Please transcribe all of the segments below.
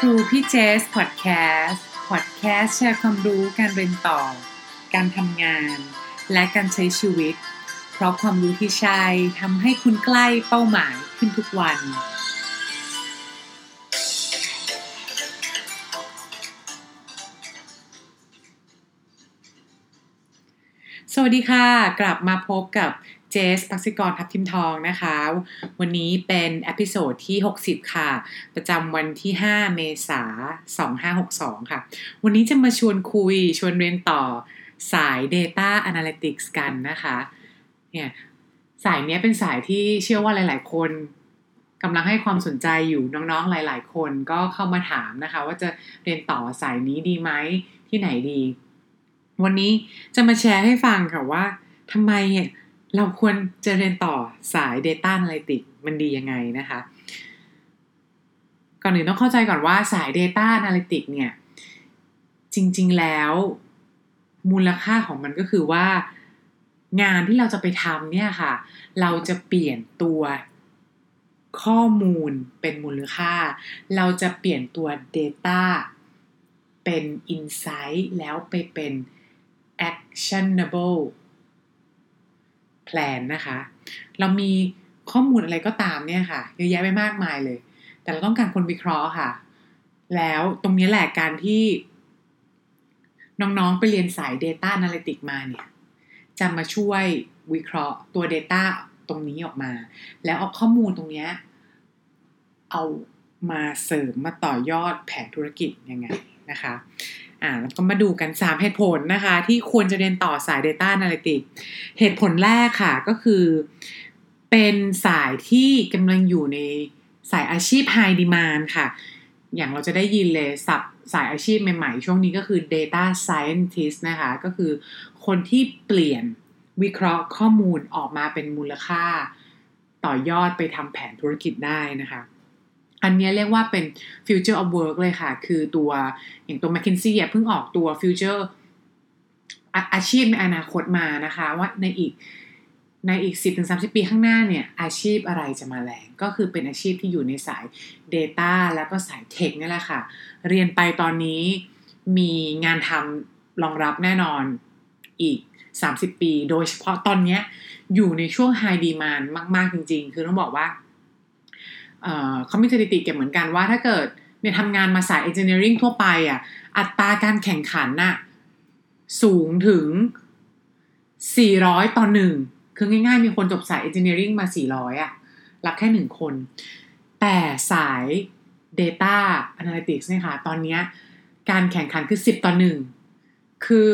ครูพี่เจสพอดแคสต์พอดแคสต์แชร์ความรู้การเรียนต่อ การทำงาน และการใช้ชีวิต เพราะความรู้ที่ใช่ทำให้คุณใกล้เป้าหมายขึ้นทุกวัน สวัสดีค่ะ กลับมาพบกับ จสพักซิกรทับทิมทองนะคะ วันนี้เป็น episode ที่ 60 ค่ะ ประจำวันที่ 5 เมษา2562 ค่ะ วันนี้จะมาชวนคุยชวนเรียนต่อสาย Data Analytics กันนะคะ เนี่ยสายนี้เป็นสายที่เชื่อว่าหลาย ๆ คนกำลังให้ความสนใจอยู่น้อง ๆ หลาย ๆ คนก็เข้ามาถามนะคะ ว่าจะเรียนต่อสายนี้ดีไหมที่ไหนดี วันนี้จะมาแชร์ให้ฟังค่ะว่าทำไมเนี่ย เราควรจะเรียนต่อสาย Data Analytics มันดียังไงนะคะ ก่อนอื่นต้องเข้าใจก่อนว่าสาย Data Analytics เนี่ย จริง ๆ แล้ว มูลค่าของมันก็คือว่า งานที่เราจะไปทำเนี่ยค่ะ เราจะเปลี่ยนตัวข้อมูลเป็นมูลค่า เราจะเปลี่ยนตัว Data เป็น Insight แล้วไปเป็น actionable plan นะคะ เรามีข้อมูลอะไรก็ตามเนี่ยค่ะเยอะแยะไปมากมายเลย แต่เราต้องการคนวิเคราะห์ค่ะ แล้วตรงนี้แหละการที่ น้องๆไปเรียนสาย Data Analytics มาเนี่ย จะมาช่วยวิเคราะห์ตัว Data ตรงนี้ออกมา แล้วเอาข้อมูลตรงนี้เอามาเสริมมาต่อยอดแผนธุรกิจยังไงนะคะ อ่าแล้วก็มาดูกัน 3 เหตุผลนะคะ ที่ควรจะเรียนต่อสาย Data Analytics เหตุผลแรกค่ะก็คือ เป็นสายที่กำลังอยู่ในสายอาชีพ High Demand ค่ะ อย่างเราจะได้ยินเลยสับสายอาชีพใหม่ๆ ช่วงนี้ก็คือ Data Scientist นะคะ ก็คือคนที่เปลี่ยนวิเคราะห์ข้อมูลออกมาเป็นมูลค่า ต่อยอดไปทำแผนธุรกิจได้นะคะ อันนี้เรียกว่าเป็น future of work เลยค่ะ คือตัวอย่างตัว McKinsey เพิ่งออกตัว future อาชีพในอนาคตมานะคะ ว่าในอีกในอีก 10-30 ปีข้างหน้าเนี่ย อาชีพอะไรจะมาแรงก็คือเป็นอาชีพที่อยู่ในสาย Data แล้วก็สายเทคนี่แหละค่ะ เรียนไปตอนนี้มีงานทำรองรับแน่นอนอีก 30 ปี โดยเฉพาะตอนนี้อยู่ในช่วง High Demand มาก ๆ จริง ๆ คือต้องบอกว่า เขามีสถิติเก็บเหมือนกันว่าถ้าเกิดเนี่ยทำงานมาสาย engineering ทั่วไปอะ อัตราการแข่งขันน่ะสูงถึง 400 ต่อหนึ่งคือง่ายๆ มีคนจบสาย engineering มา 400 อะ รับแค่หนึ่งคน แต่สาย data analytics เนี่ยค่ะ ตอนนี้การแข่งขันคือ 10 ต่อหนึ่งคือ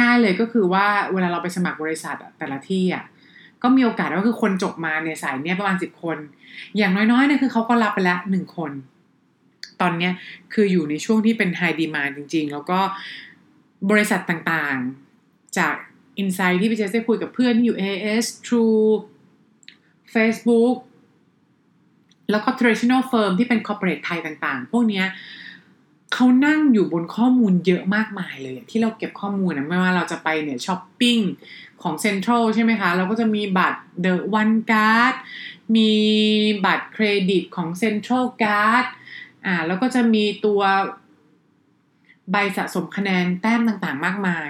ง่ายๆเลยก็คือว่าเวลาเราไปสมัครบริษัทแต่ละที่อะ ก็มีโอกาสว่าคือคนจบมาในสายเนี้ยประมาณสิบคน อย่างน้อยๆเนี่ยคือเขาก็รับไปแล้วหนึ่งคน ตอนเนี้ยคืออยู่ในช่วงที่เป็นไฮดีมาจริง ๆ แล้วก็บริษัทต่างๆ จาก i n s i ซต์ที่พี่เจสได้คุยกับเพื่อนอยู่ AS True Facebook แล้วก็ traditional firm ที่เป็น corporate ไทยต่างๆ พวกเนี้ยเขานั่งอยู่บนข้อมูลเยอะมากมายเลย ที่เราเก็บข้อมูลนะไม่ว่าเราจะไปเนี่ยช้อปปิ้ง ของเซ็นทรัลใช่ไหมคะ เราก็จะมีบัตร The 1 Card มีบัตรเครดิตของเซ็นทรัลการ์ดอ่าแล้วก็จะมีตัวใบสะสมคะแนนแต้มต่างๆ มากมาย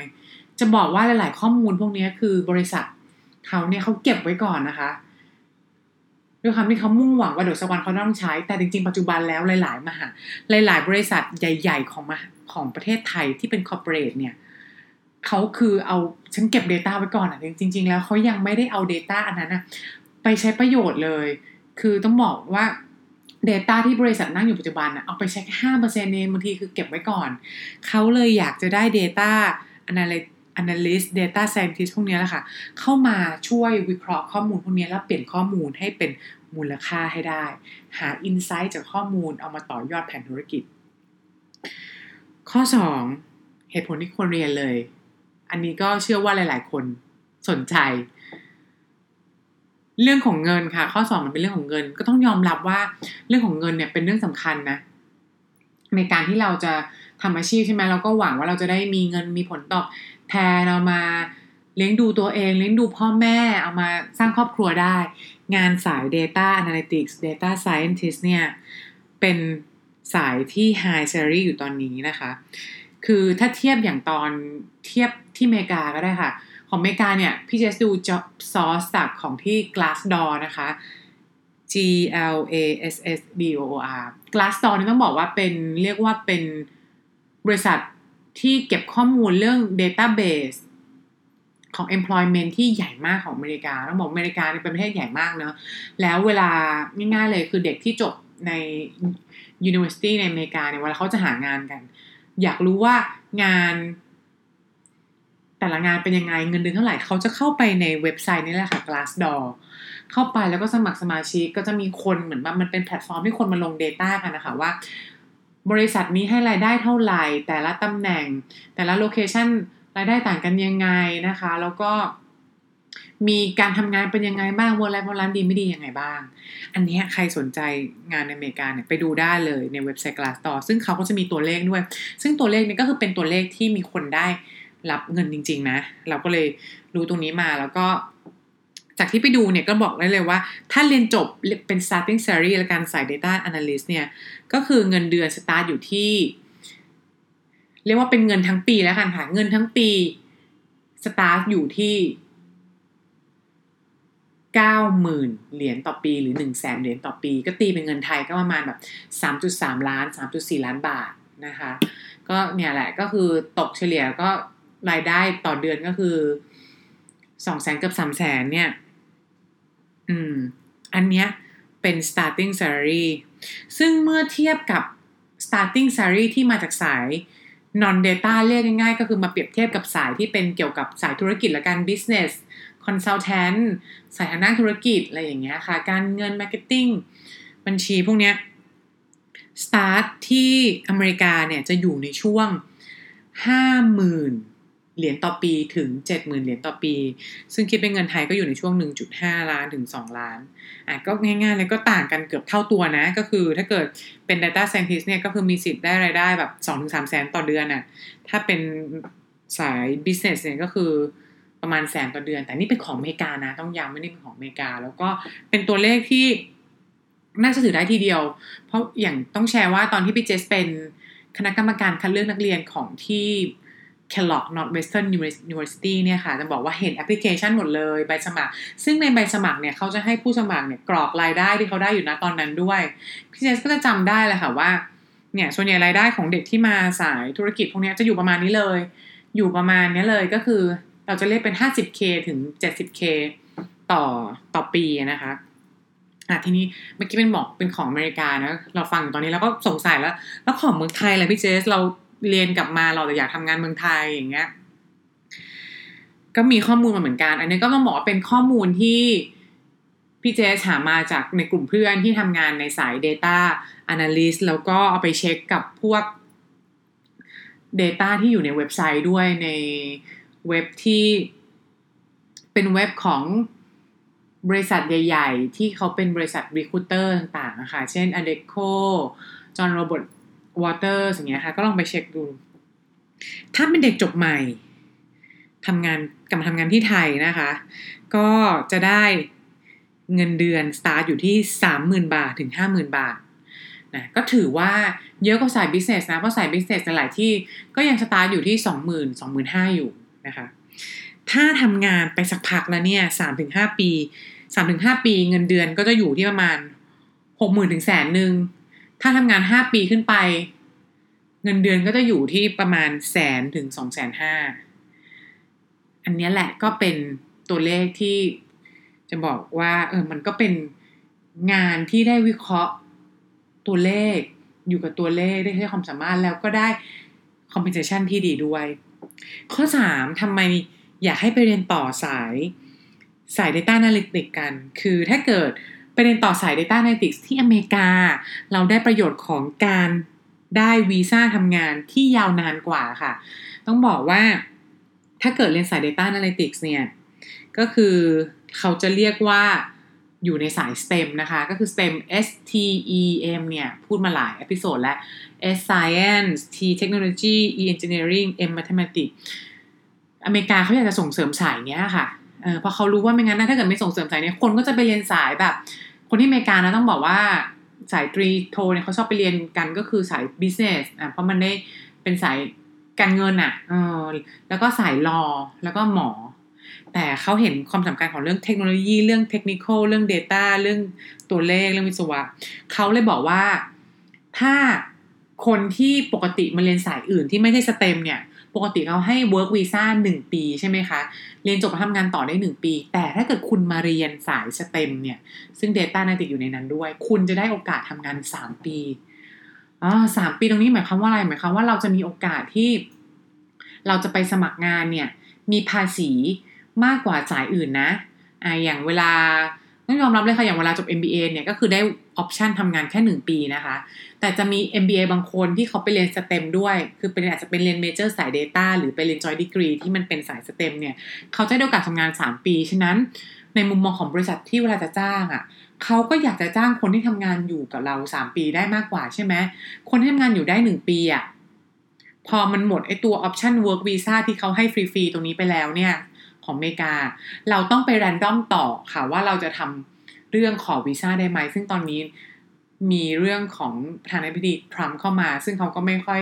จะบอกว่าหลาย ๆ ข้อมูลพวกนี้คือบริษัทเขาเนี่ยเขาเก็บไว้ก่อนนะคะด้วยความที่เขามุ่งหวังว่าเดี๋ยวสักวันเขาต้องใช้ แต่จริง ๆ ปัจจุบันแล้วหลาย ๆ มหา หลาย ๆ บริษัทใหญ่ ๆ ของมาของประเทศไทยที่เป็น corporate เนี่ย เขาคือเอาฉันเก็บ Data ไว้ก่อนอะจริง ๆ แล้วเขายังไม่ได้เอา Data อันนั้นนะไปใช้ประโยชน์เลย คือต้องบอกว่า Data ที่บริษัทนั่งอยู่ปัจจุบันอะเอาไปใช้แค่ห้าเปอร์เซ็นต์เองบางทีคือเก็บไว้ก่อน เขาเลยอยากจะได้ Data Analytics Analyst Data Scientist พวกนี้แหละค่ะ เข้ามาช่วยวิเคราะห์ข้อมูลพวกนี้แล้วเปลี่ยนข้อมูลให้เป็นมูลค่าให้ได้ หา Insight จากข้อมูลเอามาต่อยอดแผนธุรกิจ ข้อ 2 เหตุผลที่ควรเรียนเลย อันนี้ก็เชื่อว่าหลาย ๆ คนสนใจ เรื่องของเงินค่ะ ข้อ2มันเป็นเรื่องของเงิน ก็ต้องยอมรับว่าเรื่องของเงินเนี่ยเป็นเรื่องสำคัญนะในการที่เราจะทำอาชีพใช่ไหมเราก็หวังว่าเราจะได้มีเงินมีผลตอบแทนเอามาเลี้ยงดูตัวเองเลี้ยงดูพ่อแม่เอามาสร้างครอบครัวได้ งานสาย Data Analytics Data Scientist เนี่ย เป็นสายที่ high salary อยู่ตอนนี้นะคะ คือถ้าเทียบอย่างตอนเทียบ ที่อเมริกาก็ได้ค่ะ ของอเมริกาเนี่ย พี่เจสดูจอซอสจากของที่ Glassdoor นะคะ G L A S S D O O R Glassdoor นี่ต้องบอกว่าเป็นเรียกว่าเป็นบริษัทที่เก็บข้อมูลเรื่อง database ของ employment ที่ใหญ่มากของอเมริกาต้องบอกอเมริกาเป็นประเทศใหญ่มากเนอะแล้วเวลาง่ายๆเลยคือเด็กที่จบใน university ในอเมริกาเนี่ยเวลาเขาจะหางานกัน อยากรู้ว่างาน แต่ละงานเป็นยังไงเงินเดือนเท่าไหร่เขาจะเข้าไปในเว็บไซต์นี่แหละค่ะ Glassdoor เข้าไปแล้วก็สมัครสมาชิกก็จะมีคนเหมือนว่ามันเป็นแพลตฟอร์มที่คนมาลง Data กันนะคะว่า บริษัทนี้ให้รายได้เท่าไหร่ แต่ละตำแหน่ง แต่ละ location รายได้ต่างกันยังไงนะคะ แล้วก็มีการทำงานเป็นยังไงบ้าง work-life balance ดีไม่ดียังไงบ้าง อันนี้ใครสนใจงานในอเมริกาเนี่ยไปดูได้เลยในเว็บไซต์ Glassdoor ซึ่งเขาก็จะมีตัวเลขด้วย ซึ่งตัวเลขนี้ก็คือเป็นตัวเลขที่มีคนได้ รับเงินจริง ๆ นะ เราก็เลยรู้ตรงนี้มาแล้วก็จากที่ไปดูเนี่ยก็บอกได้เลยว่า ถ้าเรียนจบเป็น starting salary และการใส่ data analyst เนี่ย ก็คือเงินเดือน start อยู่ที่ เรียกว่าเป็นเงินทั้งปีแล้วกันค่ะ เงินทั้งปี start อยู่ที่เก้าหมื่นเหรียญต่อปีหรือหนึ่งแสนเหรียญต่อปี ก็ตีเป็นเงินไทยก็ประมาณแบบสามจุดสามล้านสามจุดสี่ล้านบาทนะคะ ก็เนี่ยแหละก็คือตกเฉลี่ยก็ รายได้ต่อเดือนก็คือสองแสนกับสามแสนเนี่ย อืม อันเนี้ยเป็น starting salary ซึ่งเมื่อเทียบกับ starting salary ที่มาจากสาย non data เรียกง่ายๆ ก็คือมาเปรียบเทียบกับสายที่เป็นเกี่ยวกับสายธุรกิจและการ business consultant สายทางด้านธุรกิจอะไรอย่างเงี้ยค่ะ การเงิน marketing บัญชีพวกเนี้ย start ที่อเมริกาเนี่ยจะอยู่ในช่วงห้าหมื่น เหรียญต่อปีถึง 70,000 เหรียญต่อปี ซึ่งคิดเป็นเงินไทยก็อยู่ในช่วง 1.5 ล้านถึง 2 ล้านอะก็ง่ายๆเลยก็ต่างกันเกือบเท่าตัวนะ ก็คือถ้าเกิดเป็น Data Scientist เนี่ยก็คือมีสิทธิ์ได้รายได้แบบ 2-3 แสนต่อเดือนอะถ้าเป็นสาย Business เนี่ยก็คือประมาณแสนต่อเดือน แต่นี่เป็นของอเมริกานะ ต้องย้ำไม่ได้เป็นของอเมริกา แล้วก็เป็นตัวเลขที่น่าจะถือได้ทีเดียว เพราะอย่างต้องแชร์ว่าตอนที่พี่เจสเป็นคณะกรรมการคัดเลือกนักเรียนของที่ Kellogg Northwestern University เนี่ยค่ะจะบอกว่าเห็นแอปพลิเคชันหมดเลยใบสมัคร ซึ่งในใบสมัครเนี่ยเขาจะให้ผู้สมัครเนี่ยกรอกรายได้ที่เขาได้อยู่นะตอนนั้นด้วยพี่เจสก็จะจำได้เลยค่ะว่าเนี่ยส่วนใหญ่รายได้ของเด็กที่มาสายธุรกิจพวกนี้จะอยู่ประมาณนี้เลย อยู่ประมาณนี้เลยก็คือเราจะเรียกเป็น 50k ถึง 70k ต่อต่อปีนะคะอะทีนี้เมื่อกี้เป็นบอกเป็นของอเมริกานะเราฟังตอนนี้เราก็สงสัยแล้ว แล้วของเมืองไทยอะไรพี่เจสเรา เรียนกลับมาเราอยากทำงานเมืองไทยอย่างเงี้ย ก็มีข้อมูลมาเหมือนกัน อันนี้ก็ต้องบอกว่าเป็นข้อมูลที่พี่เจสหามาจากในกลุ่มเพื่อนที่ทำงานในสาย Data Analyst แล้วก็เอาไปเช็คกับพวก Data ที่อยู่ในเว็บไซต์ด้วยในเว็บที่เป็นเว็บของบริษัทใหญ่ ๆ ที่เขาเป็นบริษัท recruiter ต่างๆนะคะเช่น a d e c o John Robert Walters อย่างเงี้ยค่ะ ก็ลองไปเช็คดู ถ้าเป็นเด็กจบใหม่ทำงานกลับมาทำงานที่ไทยนะคะ ก็จะได้เงินเดือนสตาร์ทอยู่ที่30,000บาทถึง50,000บาทนะก็ถือว่าเยอะกว่าสาย business นะเพราะสาย business หลายที่ก็ยังสตาร์ทอยู่ที่20,000 25,000อยู่นะคะ ถ้าทำงานไปสักพักแล้วเนี่ยสามถึงห้าปีสามถึงห้าปีเงินเดือนก็จะอยู่ที่ประมาณหกหมื่นถึงแสนหนึ่ง ถ้าทำงานห้าปีขึ้นไป เงินเดือนก็จะอยู่ที่ประมาณแสนถึงสองแสนห้าอันนี้แหละก็เป็นตัวเลขที่จะบอกว่า เออมันก็เป็นงานที่ได้วิเคราะห์ตัวเลข อยู่กับตัวเลขได้ใช้ความสามารถแล้วก็ได้ compensation ที่ดีด้วย ข้อสามทำไมอยากให้ไปเรียนต่อสายสาย Data Analytics กัน คือถ้าเกิด ไปเรียนต่อสาย Data Analytics ที่อเมริกา เราได้ประโยชน์ของการได้วีซ่าทำงานที่ยาวนานกว่าค่ะ ต้องบอกว่าถ้าเกิดเรียนสาย Data Analytics เนี่ย ก็คือเขาจะเรียกว่าอยู่ในสาย STEM นะคะ ก็คือ STEM S T E M เนี่ย พูดมาหลาย episode แล้ว S Science T Technology E Engineering M Mathematics อเมริกาเขาอยากจะส่งเสริมสายเนี้ยค่ะ เออเพราะเขารู้ว่าไม่งั้นนะถ้าเกิดไม่ส่งเสริมสายเนี้ยคนก็จะไปเรียนสายแบบ คนที่อเมริกานะต้องบอกว่าสายตรีโทเนี่ยเขาชอบไปเรียนกันก็คือสาย business อะเพราะมันได้เป็นสายการเงินอะเออแล้วก็สายรอแล้วก็หมอ แต่เขาเห็นความสำคัญของเรื่องเทคโนโลยี เรื่องเทคนิคเรื่อง Data เรื่องตัวเลขเรื่องวิศวะเขาเลยบอกว่าถ้า คนที่ปกติมาเรียนสายอื่นที่ไม่ใช่สเต็มเนี่ย ปกติเขาให้ work visa หนึ่งปีใช่ไหมคะ เรียนจบมาทำงานต่อได้หนึ่งปี แต่ถ้าเกิดคุณมาเรียนสายสเต็มเนี่ย ซึ่ง Data น่าจะอยู่ในนั้นด้วย คุณจะได้โอกาสทำงานสามปีอ๋อสามปีตรงนี้หมายความว่าอะไร หมายความว่าเราจะมีโอกาสที่ เราจะไปสมัครงานเนี่ย มีภาษีมากกว่าสายอื่นนะอ่าอย่างเวลา ต้องยอมรับเลยค่ะอย่างเวลาจบ MBA เนี่ยก็คือได้ option ทำงานแค่หนึ่งปีนะคะ แต่จะมี MBA บางคนที่เขาไปเรียน STEM ด้วย คือเป็นอาจจะเป็นเรียน major สาย Data หรือไปเรียน joint degree ที่มันเป็นสาย STEM เนี่ย เขาจะได้โอกาสทำงาน 3 ปี ฉะนั้นในมุมมองของบริษัทที่เวลาจะจ้างอะ่ะเขาก็อยากจะจ้างคนที่ทำงานอยู่กับเรา 3 ปีได้มากกว่าใช่ไหมคนที่ทำงานอยู่ได้ 1 ปีอะ่ะพอมันหมดไอตัวออปชัน work visa ที่เขาให้ฟรีๆตรงนี้ไปแล้วเนี่ย ของอเมริกา เราต้องไปแรนดอมต่อค่ะว่าเราจะทำเรื่องขอวีซ่าได้ไหม ซึ่งตอนนี้มีเรื่องของประธานาธิบดีทรัมป์เข้ามา ซึ่งเขาก็ไม่ค่อย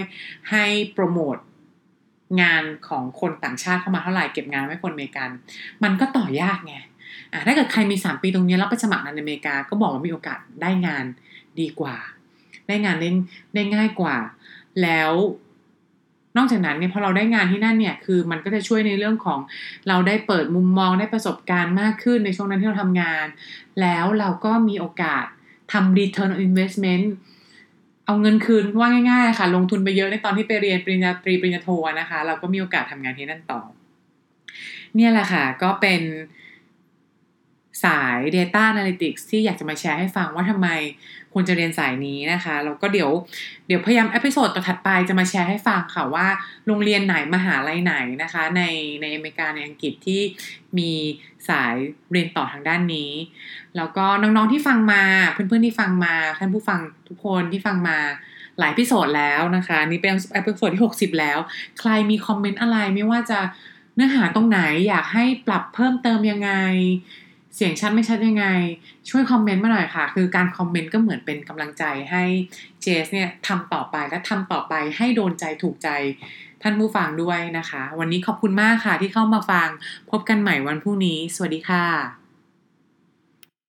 ให้โปรโมทงานของคนต่างชาติเข้ามาเท่าไหร่เก็บงานไว้คนอเมริกัน มันก็ต่อยากไงอะถ้าเกิดใครมีสามปีตรงนี้แล้วไปสมัครงานในอเมริกาก็บอกว่ามีโอกาสได้งานดีกว่า ได้งานได้ได้ง่ายกว่า แล้ว นอกจากนั้นเนี่ยพอเราได้งานที่นั่นเนี่ยคือมันก็จะช่วยในเรื่องของเราได้เปิดมุมมองได้ประสบการณ์มากขึ้นในช่วงนั้นที่เราทำงาน แล้วเราก็มีโอกาสทำ return on investment เอาเงินคืนว่าง่ายๆค่ะ ลงทุนไปเยอะในตอนที่ไปเรียนปริญญาตรีปริญญาโทนะคะ เราก็มีโอกาสทำงานที่นั่นต่อ เนี่ยแหละค่ะ ก็เป็น สาย Data Analytics ที่อยากจะมาแชร์ให้ฟังว่าทำไมควรจะเรียนสายนี้นะคะแล้วก็เดี๋ยวเดี๋ยวพยายาม episode ต่อถัดไปจะมาแชร์ให้ฟังค่ะว่าโรงเรียนไหนมหาลัยไหนนะคะ ในในอเมริกาในอังกฤษที่มีสายเรียนต่อทางด้านนี้ แล้วก็น้องๆที่ฟังมาเพื่อนๆที่ฟังมาท่านผู้ฟังทุกคนที่ฟังมาหลาย episode แล้วนะคะ นี่เป็น episode ที่ 60 แล้ว ใครมี comment อะไรไม่ว่าจะเนื้อหาตรงไหนอยากให้ปรับเพิ่มเติมยังไง เสียงชัดไม่ชัดยังไง ช่วย comment มาหน่อยค่ะ คือการ comment ก็เหมือนเป็นกำลังใจให้เจสเนี่ยทำต่อไปและทำต่อไปให้โดนใจถูกใจท่านผู้ฟังด้วยนะคะ วันนี้ขอบคุณมากค่ะที่เข้ามาฟังพบกันใหม่วันพรุ่งนี้ สวัสดีค่ะ